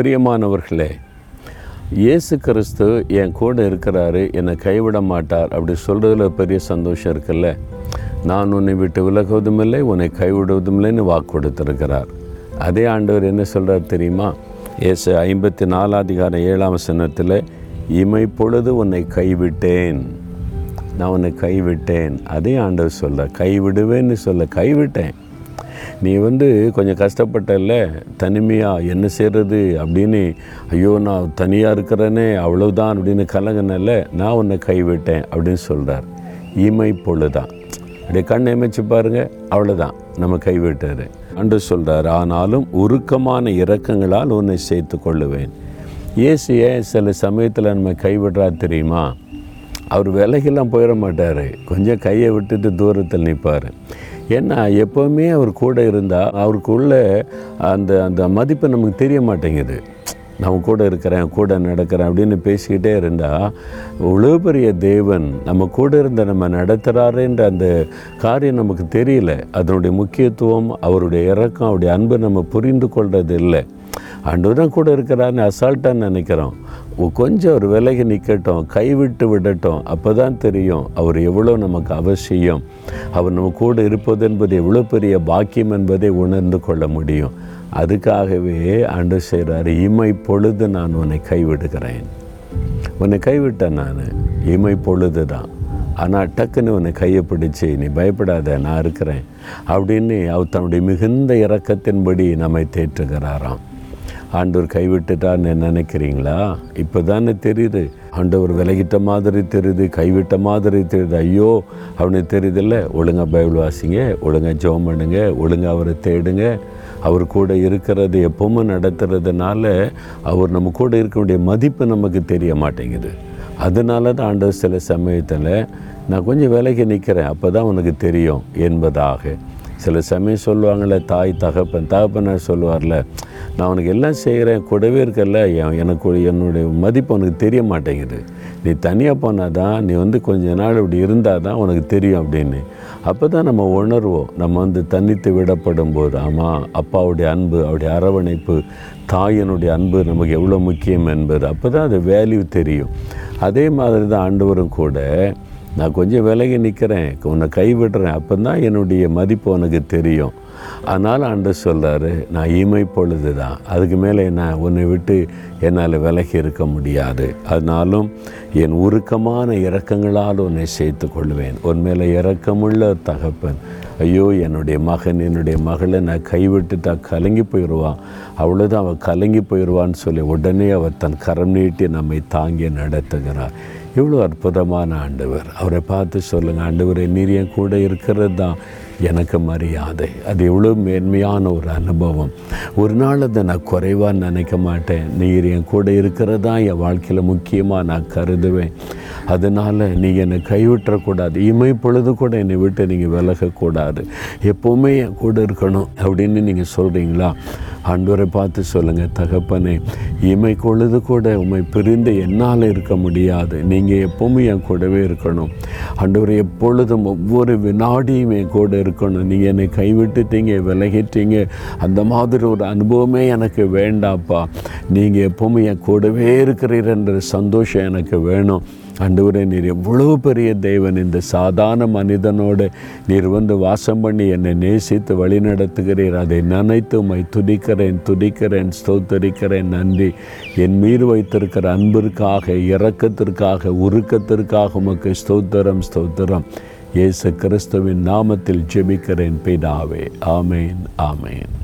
பிரியமானவர்களே இயேசு கிறிஸ்து என் கூட இருக்கிறாரு என்னை கைவிட மாட்டார் அப்படி சொல்கிறதுல பெரிய சந்தோஷம் இருக்குல்ல? நான் உன்னை விட்டு விலகுவதும் இல்லை உன்னை கைவிடுவதும் இல்லைன்னு வாக்கு கொடுத்துருக்கிறார். அதே ஆண்டவர் என்ன சொல்கிறார் தெரியுமா? இயேசு ஐம்பத்தி நாலாதிகார ஏழாம் சின்னத்தில் இமை பொழுது உன்னை கைவிட்டேன். நான் உன்னை கைவிட்டேன். அதே ஆண்டவர் சொல்ல கைவிடுவேன்னு சொல்ல கைவிட்டேன். நீ வந்து கொஞ்சம் கஷ்டப்பட்டல தனிமையாக என்ன செய்கிறது அப்படின்னு ஐயோ நான் தனியாக இருக்கிறேனே அவ்வளவுதான் அப்படின்னு கலங்கினல நான் உன்னை கைவிட்டேன் அப்படின்னு சொல்கிறார் இமை பொழுதான் அப்படியே கண் அமைச்சு பாருங்க அவ்வளோதான் நம்ம கைவிட்டார் அன்று சொல்கிறார் ஆனாலும் உருக்கமான இறக்கங்களால் உன்னை சேர்த்து கொள்ளுவேன். இயேசு ஏன் சில சமயத்தில் நம்ம கைவிடுறார் தெரியுமா? அவர் விலைக்கெல்லாம் போயிட மாட்டார். கொஞ்சம் கையை விட்டுட்டு தூரத்தில் நிற்பார். ஏன்னா எப்போவுமே அவர் கூட இருந்தால் அவருக்குள்ள அந்த அந்த மதிப்பு நமக்கு தெரிய மாட்டேங்குது. நான் கூட இருக்கிறேன் கூட நடக்கிறேன் அப்படின்னு பேசிக்கிட்டே இருந்தால் இவ்வளோ பெரிய தேவன் நம்ம கூட இருந்த நம்ம நடத்துகிறாருன்ற அந்த காரியம் நமக்கு தெரியல. அதனுடைய முக்கியத்துவம் அவருடைய இறக்கம் அவருடைய அன்பை நம்ம புரிந்து கொள்வது இல்லை ஆண்டவர் தான் கூட இருக்கிறான்னு அசால்ட்டாக நினைக்கிறோம். கொஞ்சம் ஒரு விலகி நிற்கட்டும் கைவிட்டு விடட்டும் அப்போ தான் தெரியும் அவர் எவ்வளோ நமக்கு அவசியம். அவர் நம்ம கூட இருப்பது என்பது எவ்வளோ பெரிய பாக்கியம் என்பதை உணர்ந்து கொள்ள முடியும். அதுக்காகவே ஆண்டு செய்கிறார் இமை பொழுது நான் உன்னை கைவிடுகிறேன். உன்னை கைவிட்டேன் நான் இமை பொழுது தான் ஆனால் டக்குன்னு உன்னை கையை பிடிச்சி நீ பயப்படாத நான் இருக்கிறேன். அப்படின்னு அவர் தன்னுடைய மிகுந்த இறக்கத்தின்படி நம்மை தேற்றுகிறாராம். ஆண்டவர் கைவிட்டுட்டான்னு நினைக்கிறீங்களா? இப்போ தானே தெரியுது. ஆண்டவர் விலகிட்ட மாதிரி தெரியுது கைவிட்ட மாதிரி தெரியுது. ஐயோ அவனுக்கு தெரியுதில்ல? ஒழுங்கா பைபிள் வாசிங்க ஒழுங்கா ஜெபம் பண்ணுங்க ஒழுங்காக அவரை தேடுங்க. அவர் கூட இருக்கிறது எப்பவுமே நடத்துறதுனால அவர் நம்ம கூட இருக்க வேண்டிய மதிப்பு நமக்கு தெரிய மாட்டேங்குது. அதனால தான் ஆண்டவர் சில சமயத்தில் நான் கொஞ்சம் விலகி நிற்கிறேன் அப்போ தான் உனக்கு தெரியும் என்பதாக. சில சமயம் சொல்லுவாங்கள்ல தாய் தகப்பன் தகப்பனார் சொல்லுவார்ல நான் உனக்கு எல்லாம் செய்கிறேன் கூடவே இருக்கல எனக்கு என்னுடைய மதிப்பு உனக்கு தெரிய மாட்டேங்குது. நீ தனியாக போனால் தான் நீ வந்து கொஞ்ச நாள் இப்படி இருந்தால் தான் உனக்கு தெரியும் அப்படின்னு. அப்போ தான் நம்ம உணர்வோம். நம்ம வந்து தனித்து விடப்படும் போது ஆமாம் அப்பாவுடைய அன்பு அவருடைய அரவணைப்பு தாயினுடைய அன்பு நமக்கு எவ்வளோ முக்கியம் என்பது. அப்போ தான் அது வேல்யூ தெரியும். அதே மாதிரி தான் ஆண்டவரும் கூட நான் கொஞ்சம் விலகி நிற்கிறேன் உன்னை கைவிடுறேன். அப்போ தான் என்னுடைய மதிப்பு உனக்கு தெரியும். அதனால் ஆண்டு சொல்கிறாரு நான் இமை பொழுது தான் அதுக்கு மேலே நான் உன்னை விட்டு என்னால் விலகி இருக்க முடியாது. அதனாலும் என் உருக்கமான இறக்கங்களால் உன்னை சேர்த்து கொள்வேன். உன் மேலே இறக்கமுள்ள தகப்பன். ஐயோ என்னுடைய மகன் என்னுடைய மகளை நான் கைவிட்டுட்டா கலங்கி போயிடுவான் அவ்வளோதான் அவள் கலங்கி போயிடுவான்னு சொல்லி உடனே அவர் தன் கரம் நீட்டி நம்மை தாங்கி நடத்துகிறார் இவ்வளோ அற்புதமான ஆண்டவர். அவரை பார்த்து சொல்லுங்கள் ஆண்டவரை நீர் என் கூட இருக்கிறது தான் எனக்கு மரியாதை. அது எவ்வளோ மேன்மையான ஒரு அனுபவம். ஒரு நாள் அதை நான் குறைவாக நினைக்க மாட்டேன். நீர் என் கூட இருக்கிறதா என் வாழ்க்கையில் முக்கியமாக நான் கருதுவேன். அதனால் நீ என்னை கைவிட்டக்கூடாது. இமை பொழுது கூட என்னை விட்டு நீங்கள் விலகக்கூடாது. எப்போவுமே என் கூட இருக்கணும். அப்படின்னு நீங்கள் சொல்கிறீங்களா ஆண்டவரை பார்த்து சொல்லுங்கள் தகப்பனே இமை பொழுது கூட உமை பிரிந்து என்னால் இருக்க முடியாது. நீங்கள் எப்போவுமே என் கூடவே இருக்கணும். ஆண்டவர் எப்பொழுதும் ஒவ்வொரு வினாடியும் என் கூட இருக்கணும். நீங்கள் என்னை கைவிட்டுட்டீங்க விலகிட்டீங்க. அந்த மாதிரி ஒரு அனுபவமே எனக்கு வேண்டாப்பா. நீங்கள் எப்போவுமே என் கூடவே இருக்கிறீர் என்ற சந்தோஷம் எனக்கு வேணும். ஆண்டவரே நீர் எவ்வளோ பெரிய தேவன். இந்த சாதாரண மனிதனோடு நீர் வந்து வாசம் பண்ணி என்னை நேசித்து வழி நடத்துகிறீர் அதை நினைத்து உம்மை துதிக்கிறேன் துதிக்கிறேன் ஸ்தோத்தரிக்கிறேன். நன்றி. என் மீது வைத்திருக்கிற அன்பிற்காக இரக்கத்திற்காக உருக்கத்திற்காக உமக்கு ஸ்தோத்திரம் ஸ்தோத்திரம். இயேசு கிறிஸ்துவின் நாமத்தில் ஜெபிக்கிறேன் பிதாவே. ஆமேன் ஆமேன்.